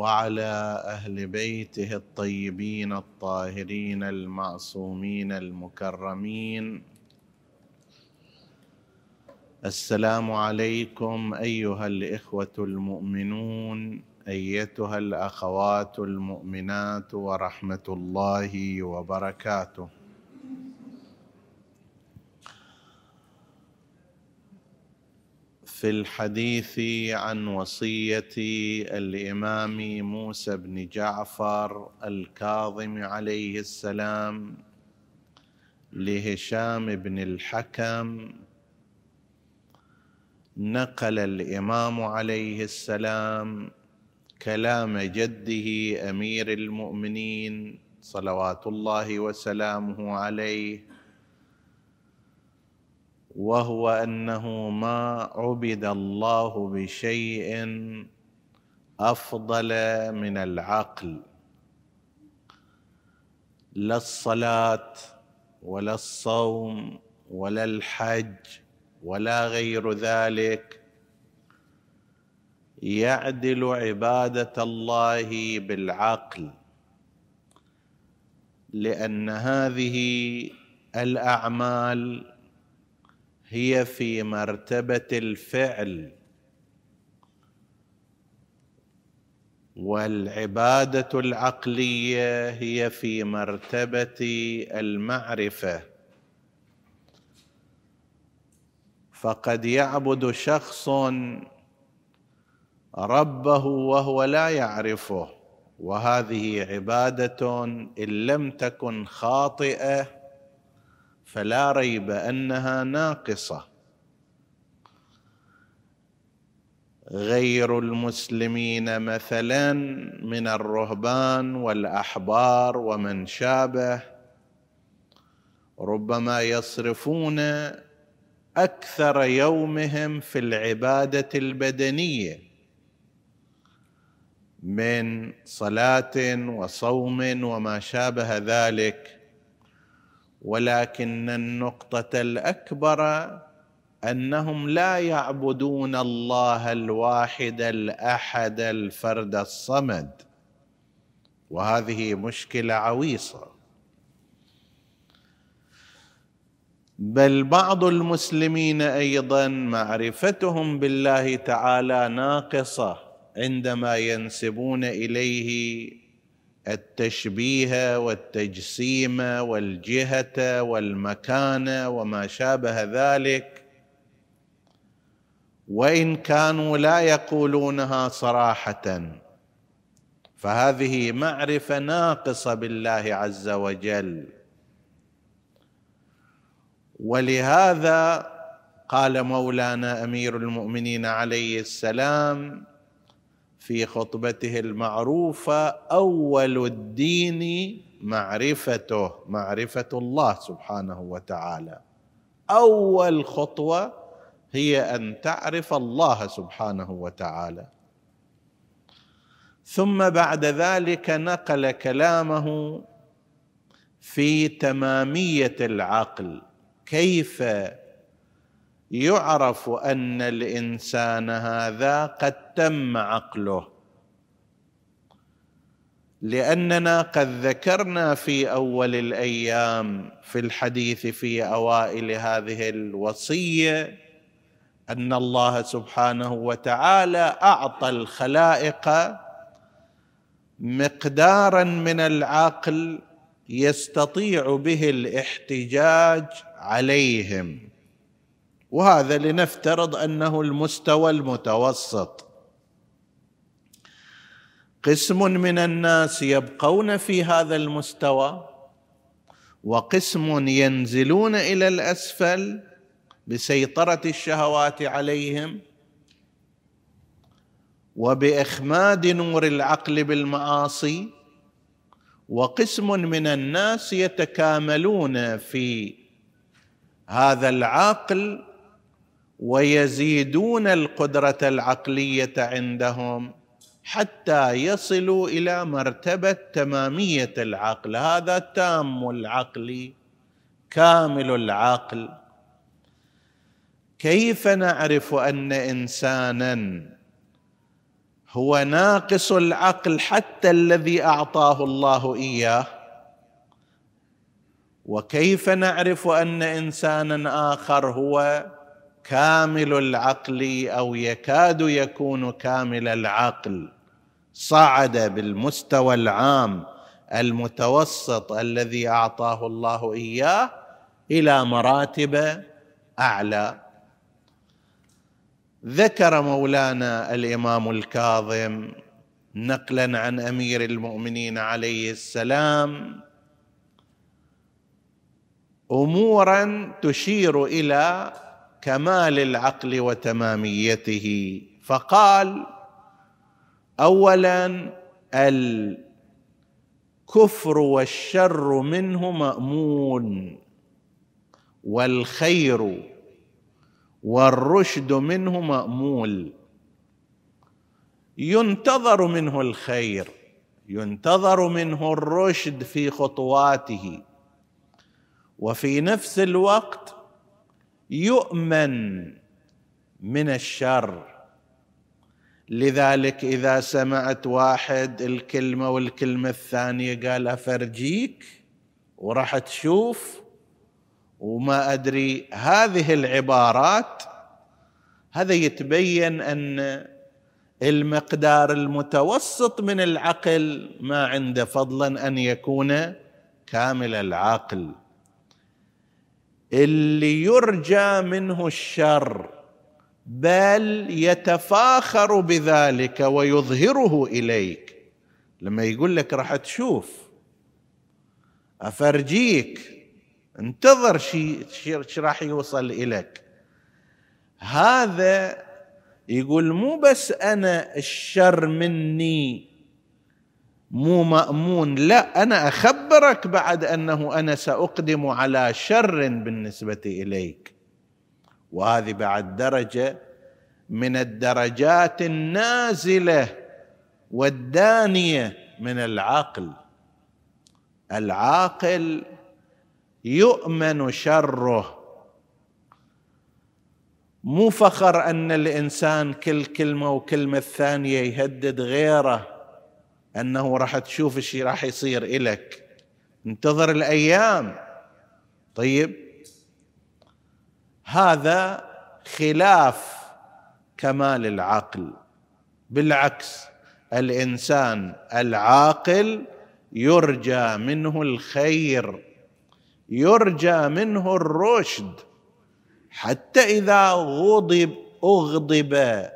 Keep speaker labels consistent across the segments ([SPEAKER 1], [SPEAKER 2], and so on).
[SPEAKER 1] وعلى أهل بيته الطيبين الطاهرين المعصومين المكرمين. السلام عليكم أيها الإخوة المؤمنون أيتها الأخوات المؤمنات ورحمة الله وبركاته. في الحديث عن وصية الإمام موسى بن جعفر الكاظم عليه السلام لهشام بن الحكم. نقل الإمام عليه السلام كلام جده أمير المؤمنين صلوات الله وسلامه عليه وهو أنه ما عبد الله بشيء أفضل من العقل. لا الصلاة ولا الصوم ولا الحج ولا غير ذلك يعدل عبادة الله بالعقل لأن هذه الأعمال هي في مرتبة الفعل. والعبادة العقلية هي في مرتبة المعرفة. فقد يعبد شخص ربه وهو لا يعرفه وهذه عبادة إن لم تكن خاطئة فلا ريب أنها ناقصة. غير المسلمين مثلا من الرهبان والأحبار ومن شابه. ربما يصرفون أكثر يومهم في العبادة البدنية من صلاة وصوم وما شابه ذلك. ولكن النقطة الأكبر أنهم لا يعبدون الله الواحد الأحد الفرد الصمد. وهذه مشكلة عويصة. بل بعض المسلمين أيضا معرفتهم بالله تعالى ناقصة عندما ينسبون إليه التشبيه والتجسيم والجهة والمكان وما شابه ذلك. وإن كانوا لا يقولونها صراحة فهذه معرفة ناقصة بالله عز وجل. ولهذا قال مولانا أمير المؤمنين عليه السلام في خطبته المعروفة أول الدين معرفته معرفة الله سبحانه وتعالى. أول خطوة هي أن تعرف الله سبحانه وتعالى. ثم بعد ذلك نقل كلامه في تمامية العقل. كيف يعرف أن الإنسان هذا قد تم عقله. لأننا قد ذكرنا في أول الأيام في الحديث في أوائل هذه الوصية أن الله سبحانه وتعالى أعطى الخلائق مقدارا من العقل يستطيع به الاحتجاج عليهم. وهذا لنفترض أنه المستوى المتوسط. قسم من الناس يبقون في هذا المستوى وقسم ينزلون إلى وبإخماد نور العقل بالمعاصي وقسم من الناس يتكاملون في هذا العقل ويزيدون القدرة العقلية عندهم حتى يصلوا إلى مرتبة تمامية العقل. هذا تام العقل كامل العقل. كيف نعرف أن إنسانا هو ناقص العقل حتى الذي أعطاه الله إياه؟ وكيف نعرف أن إنسانا آخر هو كامل العقل أو يكاد يكون كامل العقل. صعد بالمستوى العام المتوسط الذي أعطاه الله إياه إلى مراتب أعلى. ذكر مولانا الإمام الكاظم نقلا عن أمير المؤمنين عليه السلام امورا تشير إلى كمال العقل وتماميته. فقال اولا الكفر والشر منه مأمون والخير والرشد منه مأمول. ينتظر منه الخير ينتظر منه الرشد في خطواته. وفي نفس الوقت يؤمن من الشر. لذلك إذا سمعت واحد الكلمة والكلمة الثانية قال أفرجيك وراح تشوف وما أدري هذه العبارات هذا يتبين أن المقدار المتوسط من العقل ما عنده فضلا أن يكون كامل العقل. اللي يرجى منه الشر بل يتفاخر بذلك ويظهره إليك. لما يقول لك راح تشوف أفرجيك انتظر شيء شي راح يوصل إليك. هذا يقول مو بس أنا الشر مني مو مأمون. لا أنا أخبرك بعد أنه أنا سأقدم على شر بالنسبة إليك. وهذه بعد درجة من الدرجات النازلة والدانية من العقل. العاقل يؤمن شره. مو فخر أن الإنسان كل كلمة وكلمة الثانية يهدد غيره. أنه راح تشوف الشيء راح يصير إلك. انتظر الأيام. طيب. هذا خلاف كمال العقل. بالعكس الإنسان العاقل يرجى منه الخير يرجى منه الرشد. حتى إذا غضب أغضب.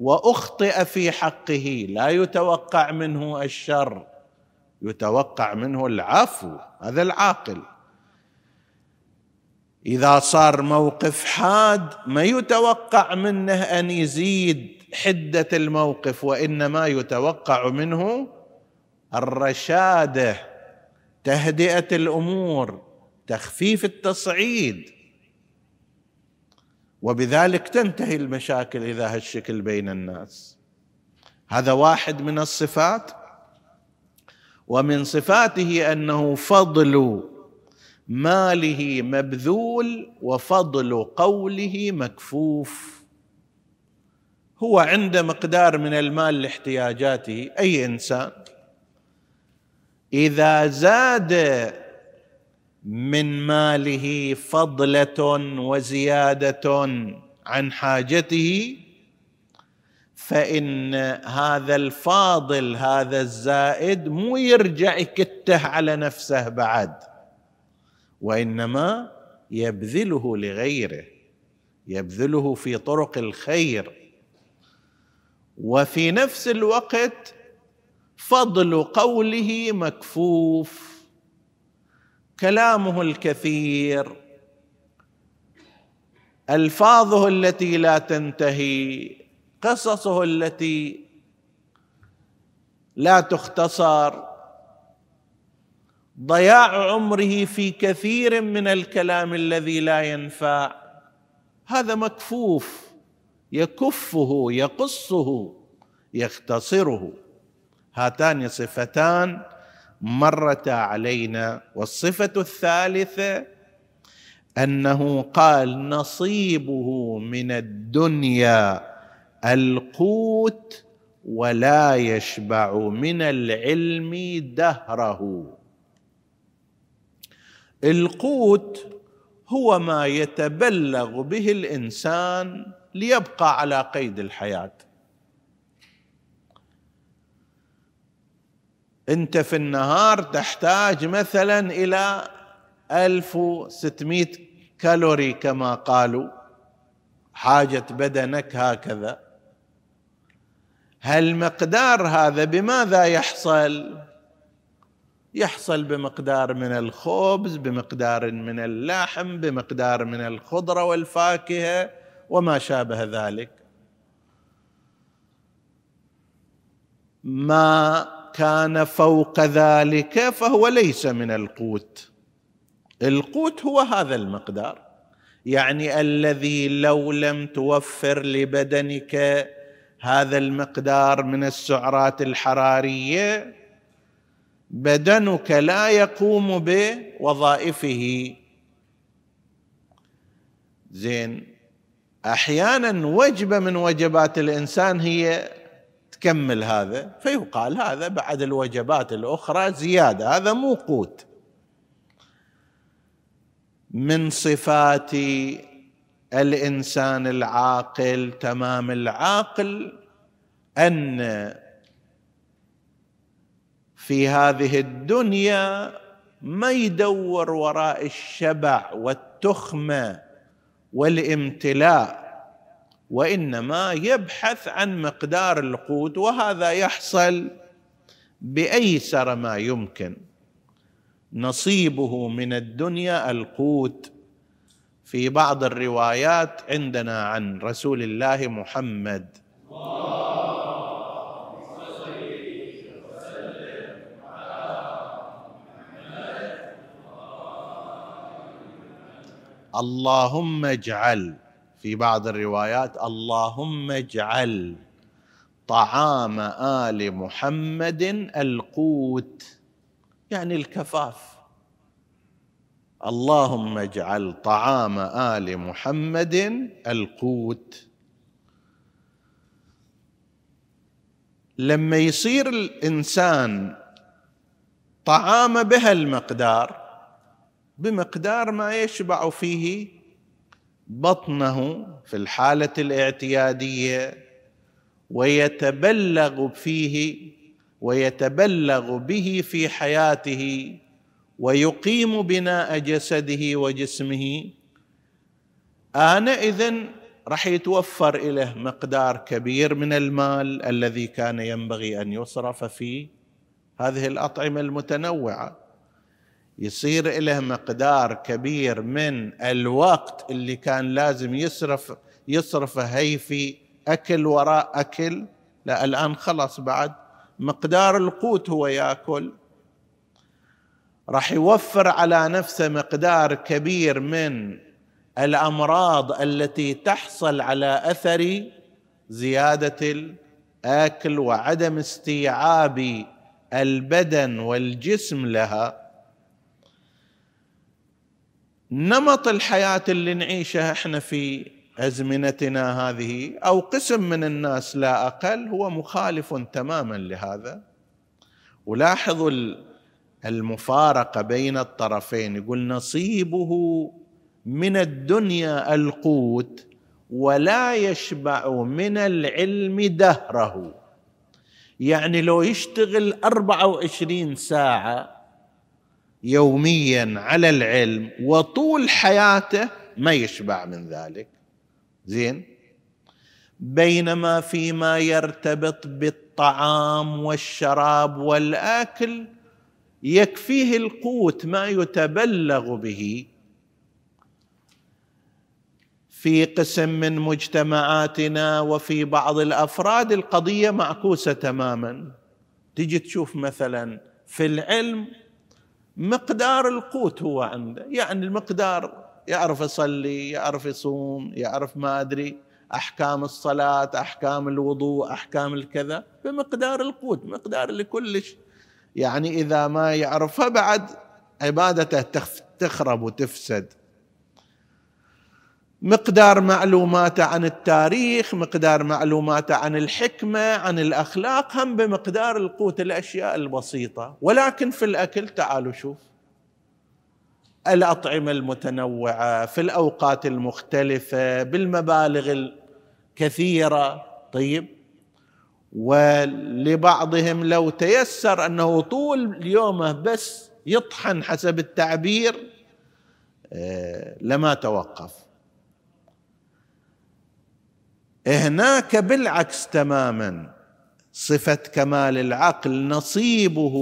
[SPEAKER 1] وأخطئ في حقه لا يتوقع منه الشر. يتوقع منه العفو هذا العاقل. إذا صار موقف حاد ما يتوقع منه أن يزيد حدة الموقف وإنما يتوقع منه الرشادة تهدئة الأمور تخفيف التصعيد. وبذلك تنتهي المشاكل إذا هالشكل بين الناس. هذا واحد من الصفات. ومن صفاته أنه فضل ماله مبذول وفضل قوله مكفوف. هو عند مقدار من المال لاحتياجاته أي إنسان. إذا زاد من ماله فضلة وزيادة عن حاجته فإن هذا الفاضل هذا الزائد مو يرجع يكته على نفسه بعد وإنما يبذله لغيره يبذله في طرق الخير. وفي نفس الوقت فضل قوله مكفوف. كلامه الكثير. ألفاظه التي لا تنتهي قصصه التي لا تختصر. ضياع عمره في كثير من الكلام الذي لا ينفع. هذا مكفوف. يكفه يقصه يختصره. هاتان صفتان مرتا علينا والصفة الثالثة أنه قال نصيبه من الدنيا القوت ولا يشبع من العلم دهره. القوت هو ما يتبلغ به الإنسان ليبقى على قيد الحياة. انت في النهار تحتاج مثلا إلى 1600 كالوري كما قالوا. حاجة بدنك هكذا. هل مقدار هذا بماذا يحصل؟ يحصل بمقدار من الخبز بمقدار من اللحم بمقدار من الخضرة والفاكهة وما شابه ذلك. ما كان فوق ذلك فهو ليس من القوت. القوت هو هذا المقدار. يعني الذي لو لم توفر لبدنك هذا المقدار من السعرات الحرارية بدنك لا يقوم بوظائفه. زين أحيانا وجبة من وجبات الإنسان هي تكمل هذا؟ فيقال هذا بعد الوجبات الأخرى زيادة هذا مو قوت. من صفات الإنسان العاقل تمام العاقل أن في هذه الدنيا ما يدور وراء الشبع والتخمة والامتلاء. وإنما يبحث عن مقدار القوت وهذا يحصل بأيسر ما يمكن. نصيبه من الدنيا القوت في بعض الروايات عندنا عن رسول الله محمد. اللهم اجعل في بعض الروايات اللهم اجعل طعام آل محمد القوت يعني الكفاف. اللهم اجعل طعام آل محمد القوت. لما يصير الإنسان طعام بهالمقدار بمقدار ما يشبع فيه بطنه في الحالة الاعتيادية ويتبلغ فيه ويتبلغ به في حياته ويقيم بناء جسده وجسمه. آنئذ راح يتوفر له مقدار كبير من المال الذي كان ينبغي أن يصرف في هذه الأطعمة المتنوعة. يصير له مقدار كبير من الوقت اللي كان لازم يصرف يصرفه هي في أكل وراء أكل. لا الآن خلاص بعد. مقدار القوت هو يأكل. راح يوفر على نفسه مقدار كبير من الأمراض التي تحصل على أثر زيادة الأكل وعدم استيعاب البدن والجسم لها. نمط الحياة اللي نعيشها إحنا في أزمنتنا هذه أو قسم من الناس لا أقل هو مخالف تماما لهذا. ولاحظوا المفارقة بين الطرفين. يقول نصيبه من الدنيا القوت ولا يشبع من العلم دهره. يعني لو يشتغل أربعة وعشرين ساعة يوميا على العلم وطول حياته ما يشبع من ذلك. زين؟ بينما فيما يرتبط بالطعام والشراب والأكل يكفيه القوت ما يتبلغ به. في قسم من مجتمعاتنا وفي بعض الأفراد القضية معكوسة تماما. تجي تشوف مثلا في العلم مقدار القوت هو عنده. يعني المقدار يعرف يصلي يعرف يصوم يعرف ما أدري أحكام الصلاة أحكام الوضوء أحكام الكذا. بمقدار القوت مقدار اللي كلش يعني إذا ما يعرفها بعد عبادته تخرب وتفسد. مقدار معلوماته عن التاريخ مقدار معلوماته عن الحكمة عن الأخلاق هم بمقدار القوت الأشياء البسيطة. ولكن في الأكل تعالوا شوف. الأطعمة المتنوعة في الأوقات المختلفة بالمبالغ الكثيرة. طيب. ولبعضهم لو تيسر أنه طول يومه بس يطحن حسب التعبير آه، لما توقف. هناك بالعكس تماما. صفة كمال العقل نصيبه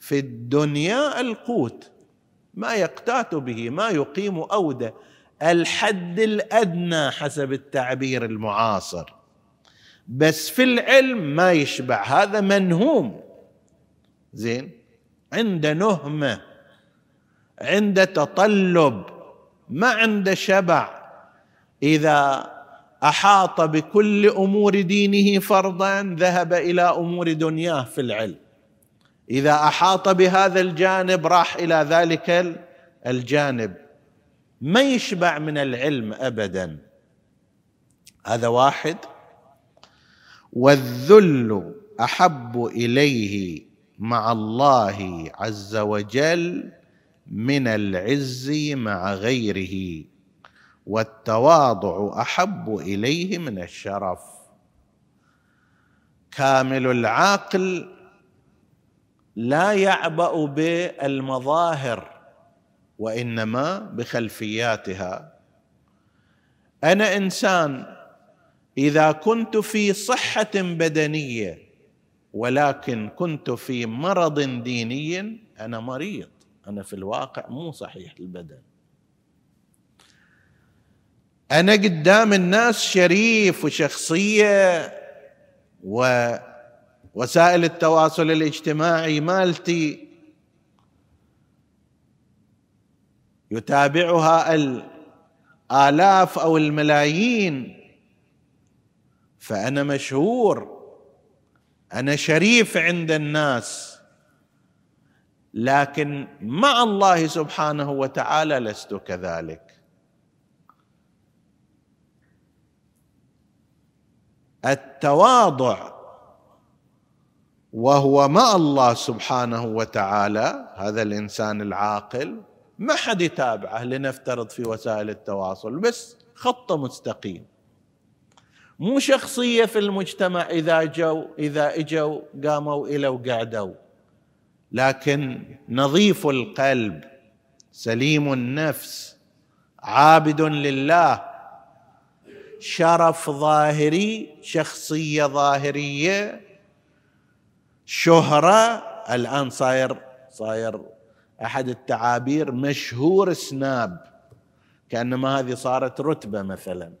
[SPEAKER 1] في الدنيا القوت. ما يقتات به ما يقيم أوده. الحد الأدنى حسب التعبير المعاصر. بس في العلم ما يشبع. هذا منهوم. زين؟ عند نهمة. عند تطلب. ما عند شبع. إذا أحاط بكل أمور دينه فرضا ذهب إلى أمور دنياه في العلم. إذا أحاط بهذا الجانب راح إلى ذلك الجانب. ما يشبع من العلم ابدا. هذا واحد. والذل أحب إليه مع الله عز وجل من العز مع غيره. والتواضع أحب إليه من الشرف. كامل العاقل لا يعبأ بالمظاهر وإنما بخلفياتها. أنا إنسان إذا كنت في صحة بدنية ولكن كنت في مرض ديني أنا مريض. أنا في الواقع مو صحيح البدن. أنا قدام الناس شريف وشخصية ووسائل التواصل الاجتماعي مالتي يتابعها الآلاف أو الملايين. فأنا مشهور. أنا شريف عند الناس. لكن مع الله سبحانه وتعالى لست كذلك. التواضع وهو مع الله سبحانه وتعالى هذا الإنسان العاقل ما حد يتابعه لنفترض في وسائل التواصل بس خط مستقيم. مو شخصية في المجتمع إذا جو إذا إجوا قاموا إلى وقعدوا. لكن نظيف القلب سليم النفس عابد لله شرف ظاهري شخصية ظاهرية شهرة الآن صاير صاير أحد التعابير مشهور سناب. كأنما هذه صارت رتبة مثلا.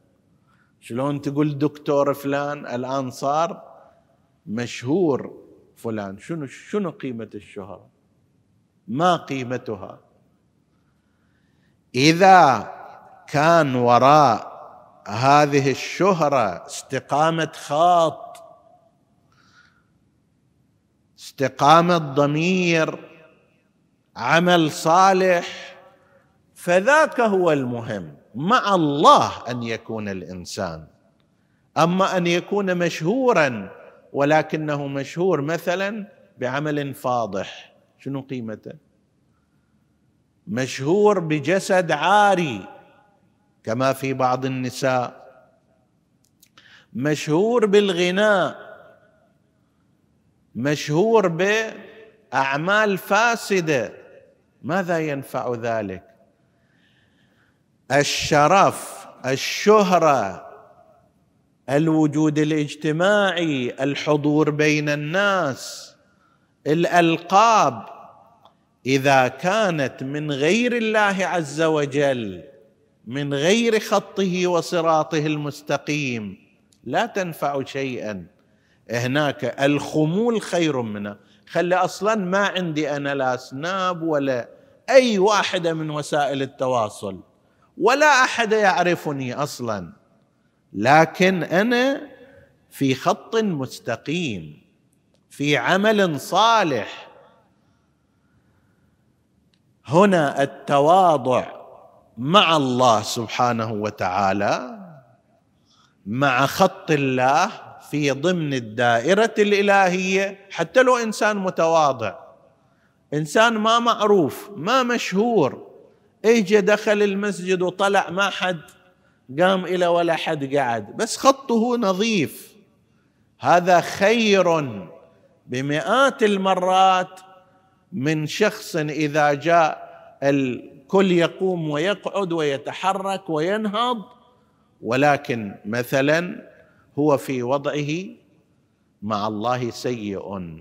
[SPEAKER 1] شلون تقول دكتور فلان الآن صار مشهور فلان؟ شنو شنو قيمة الشهرة؟ ما قيمتها. إذا كان وراء هذه الشهرة استقامة خاط استقامة ضمير عمل صالح فذاك هو المهم. مع الله أن يكون الإنسان. أما أن يكون مشهورا ولكنه مشهور مثلا بعمل فاضح شنو قيمته؟ مشهور بجسد عاري. كما في بعض النساء. مشهور بالغناء مشهور بأعمال فاسدة. ماذا ينفع ذلك؟ الشرف الشهرة الوجود الاجتماعي الحضور بين الناس الألقاب. إذا كانت من غير الله عز وجل من غير خطه وصراطه المستقيم. لا تنفع شيئا. هناك الخمول خير منه. خلي أصلا ما عندي أنا لا سناب ولا أي واحدة من وسائل التواصل. ولا أحد يعرفني أصلا. لكن أنا في خط مستقيم. في عمل صالح. هنا التواضع. مع الله سبحانه وتعالى مع خط الله في ضمن الدائرة الإلهية. حتى لو إنسان متواضع إنسان ما معروف ما مشهور اجى دخل المسجد وطلع ما حد قام إلى ولا حد قعد. بس خطه نظيف. هذا خير بمئات المرات من شخص إذا جاء الكل يقوم ويقعد ويتحرك وينهض ولكن مثلا هو في وضعه مع الله سيء.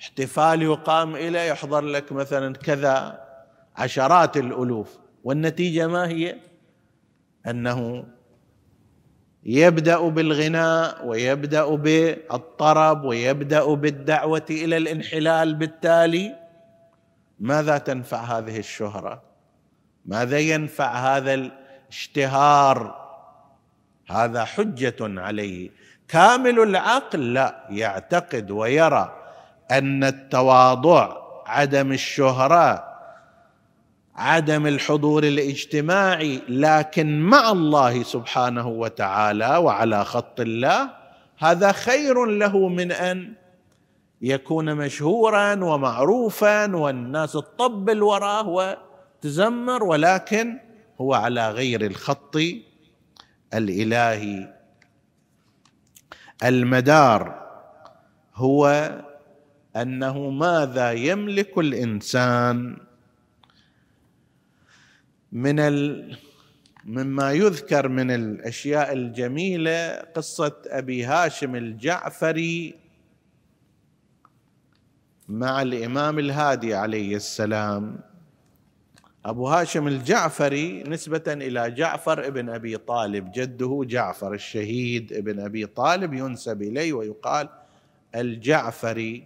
[SPEAKER 1] احتفال يقام اليه يحضر لك مثلا كذا عشرات الألوف والنتيجة ما هي؟ أنه يبدأ بالغناء ويبدأ بالطرب ويبدأ بالدعوة إلى الانحلال بالتالي. ماذا تنفع هذه الشهرة؟ ماذا ينفع هذا الاشتهار؟ هذا حجة عليه. كامل العقل لا يعتقد ويرى أن التواضع عدم الشهرة عدم الحضور الاجتماعي لكن مع الله سبحانه وتعالى وعلى خط الله هذا خير له من أن يكون مشهورا ومعروفا والناس تطبل وراه وتزمر ولكن هو على غير الخط الإلهي. المدار هو أنه ماذا يملك الإنسان من ال... مما يذكر من الأشياء الجميلة قصة أبي هاشم الجعفري مع الإمام الهادي عليه السلام. أبو هاشم الجعفري نسبة إلى جعفر ابن أبي طالب جده جعفر الشهيد ابن أبي طالب ينسب إليه ويقال الجعفري.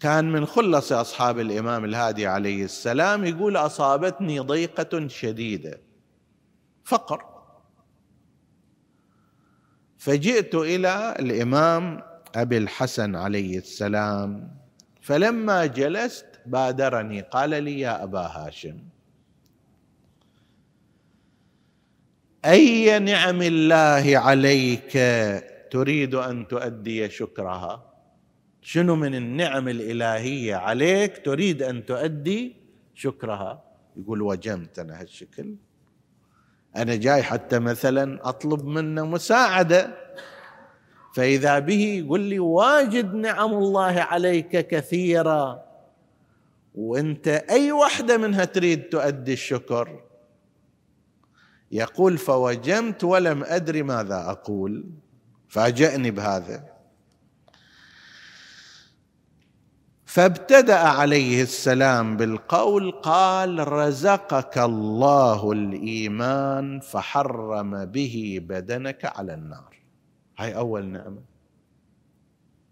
[SPEAKER 1] كان من خلص أصحاب الإمام الهادي عليه السلام يقول أصابتني ضيقة شديدة فقر. فجئت إلى الإمام أبي الحسن عليه السلام فلما جلست بادرني قال لي يا أبا هاشم أي نعم الله عليك تريد أن تؤدي شكرها؟ شنو من النعم الإلهية عليك تريد أن تؤدي شكرها؟ يقول وجمت أنا هالشكل أنا جاي حتى مثلا أطلب منه مساعدة. فإذا به يقول لي واجد نعم الله عليك كثيره وأنت أي وحده منها تريد تؤدي الشكر؟ يقول فوجمت ولم ادري ماذا أقول. فاجأني بهذا. فابتدأ عليه السلام بالقول قال رزقك الله الإيمان فحرم به بدنك على النار. هاي أول نعمة.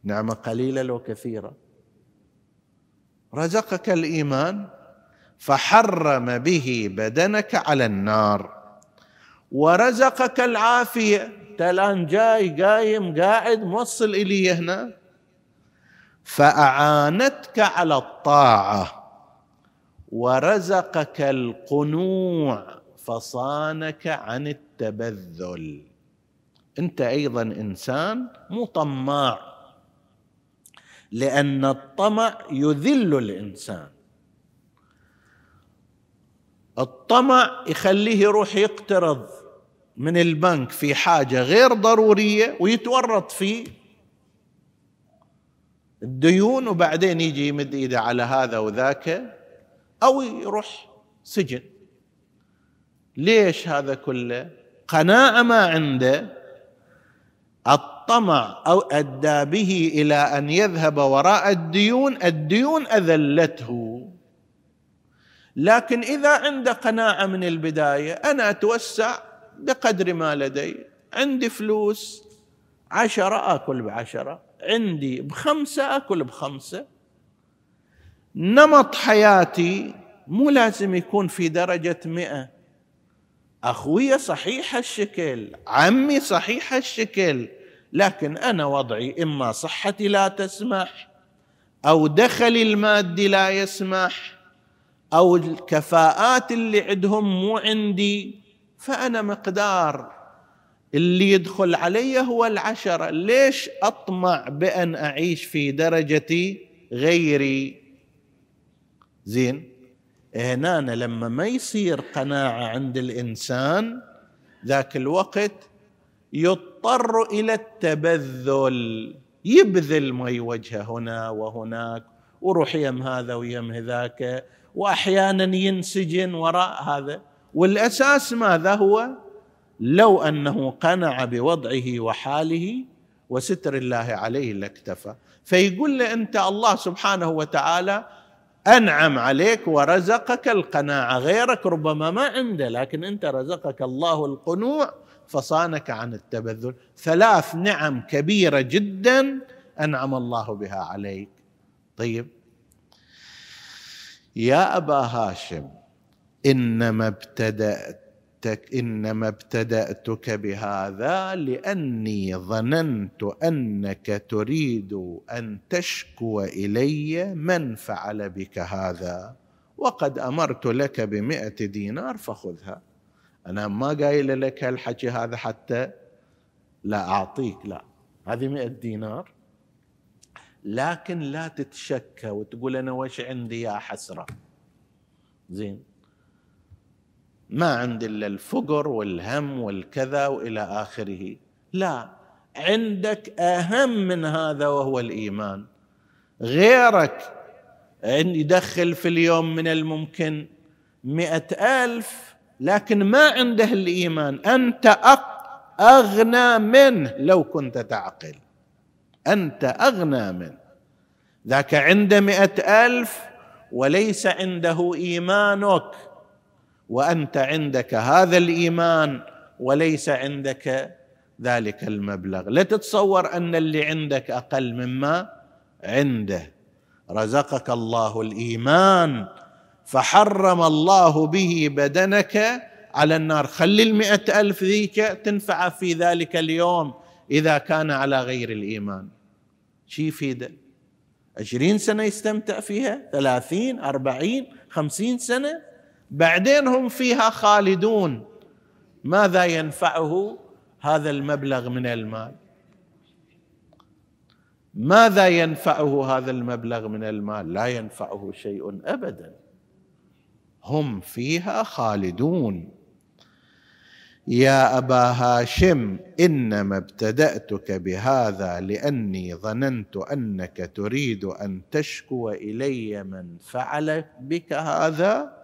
[SPEAKER 1] نعمة قليلة لو كثيرة. رزقك الإيمان فحرم به بدنك على النار. ورزقك العافية الان جاي قايم قاعد موصل إلي هنا. فأعانتك على الطاعة. ورزقك القنوع فصانك عن التبذل. أنت أيضا إنسان مو طماع لأن الطمع يذل الإنسان. الطمع يخليه يروح يقترض من البنك في حاجة غير ضرورية ويتورط في الديون وبعدين يجي يمد إيده على هذا وذاك أو يروح سجن. ليش هذا كله؟ قناعة ما عنده الطمع أو أدى به إلى أن يذهب وراء الديون الديون أذلته. لكن إذا عنده قناعة من البداية أنا أتوسع بقدر ما لدي. عندي فلوس عشرة آكل بعشرة. عندي بخمسة آكل بخمسة. نمط حياتي مو لازم يكون في درجة مئة. أخوي صحيح الشكل عمي صحيح الشكل لكن أنا وضعي إما صحتي لا تسمح أو دخلي المادي لا يسمح أو الكفاءات اللي عندهم مو عندي فأنا مقدار اللي يدخل علي هو العشرة. ليش أطمع بأن أعيش في درجة غيري؟ زين؟ هنا لما ما يصير قناعة عند الإنسان ذاك الوقت يضطر إلى التبذل. يبذل ما وجهه هنا وهناك وروح يم هذا ويم ذاك واحيانا ينسجن وراء هذا. والأساس ماذا هو؟ لو أنه قنع بوضعه وحاله وستر الله عليه لاكتفى. فيقول له أنت الله سبحانه وتعالى أنعم عليك ورزقك القناعة غيرك ربما ما عنده لكن أنت رزقك الله القنوع فصانك عن التبذل. ثلاث نعم كبيرة جدا أنعم الله بها عليك. طيب. يا أبا هاشم إنما ابتداتك إنما ابتدأتك بهذا لأني ظننت أنك تريد أن تشكو إلي من فعل بك هذا وقد أمرت لك بمائه دينار فخذها. أنا ما قايل لك هالحكي هذا حتى لا أعطيك لا. هذه مئة دينار. لكن لا تتشكى وتقول أنا وش عندي يا حسرة. زين. ما عندي إلا الفقر والهم والكذا وإلى آخره. لا عندك أهم من هذا وهو الإيمان. غيرك يدخل في اليوم من الممكن مئة ألف لكن ما عنده الإيمان. أنت أغنى منه لو كنت تعقل. أنت أغنى منه. ذاك عنده مئة ألف وليس عنده إيمانك. وأنت عندك هذا الإيمان وليس عندك ذلك المبلغ. لا تتصور أن اللي عندك أقل مما عنده. رزقك الله الإيمان فحرم الله به بدنك على النار. خلي المئة ألف ذيك تنفع في ذلك اليوم إذا كان على غير الإيمان. شي يفيده عشرين سنة يستمتع فيها؟ ثلاثين؟ أربعين؟ خمسين سنة؟ بعدين هم فيها خالدون. ماذا ينفعه هذا المبلغ من المال؟ ماذا ينفعه هذا المبلغ من المال؟ لا ينفعه شيء ابدا. هم فيها خالدون. يا أبا هاشم إنما ابتدأتك بهذا لأني ظننت أنك تريد أن تشكو إلي من فعل بك هذا.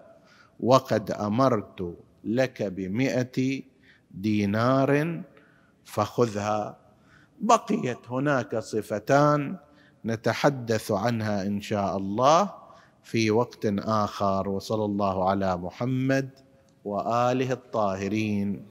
[SPEAKER 1] وقد أمرت لك بمئة دينار فخذها. بقيت هناك صفتان نتحدث عنها إن شاء الله في وقت آخر وصلى الله على محمد وآله الطاهرين.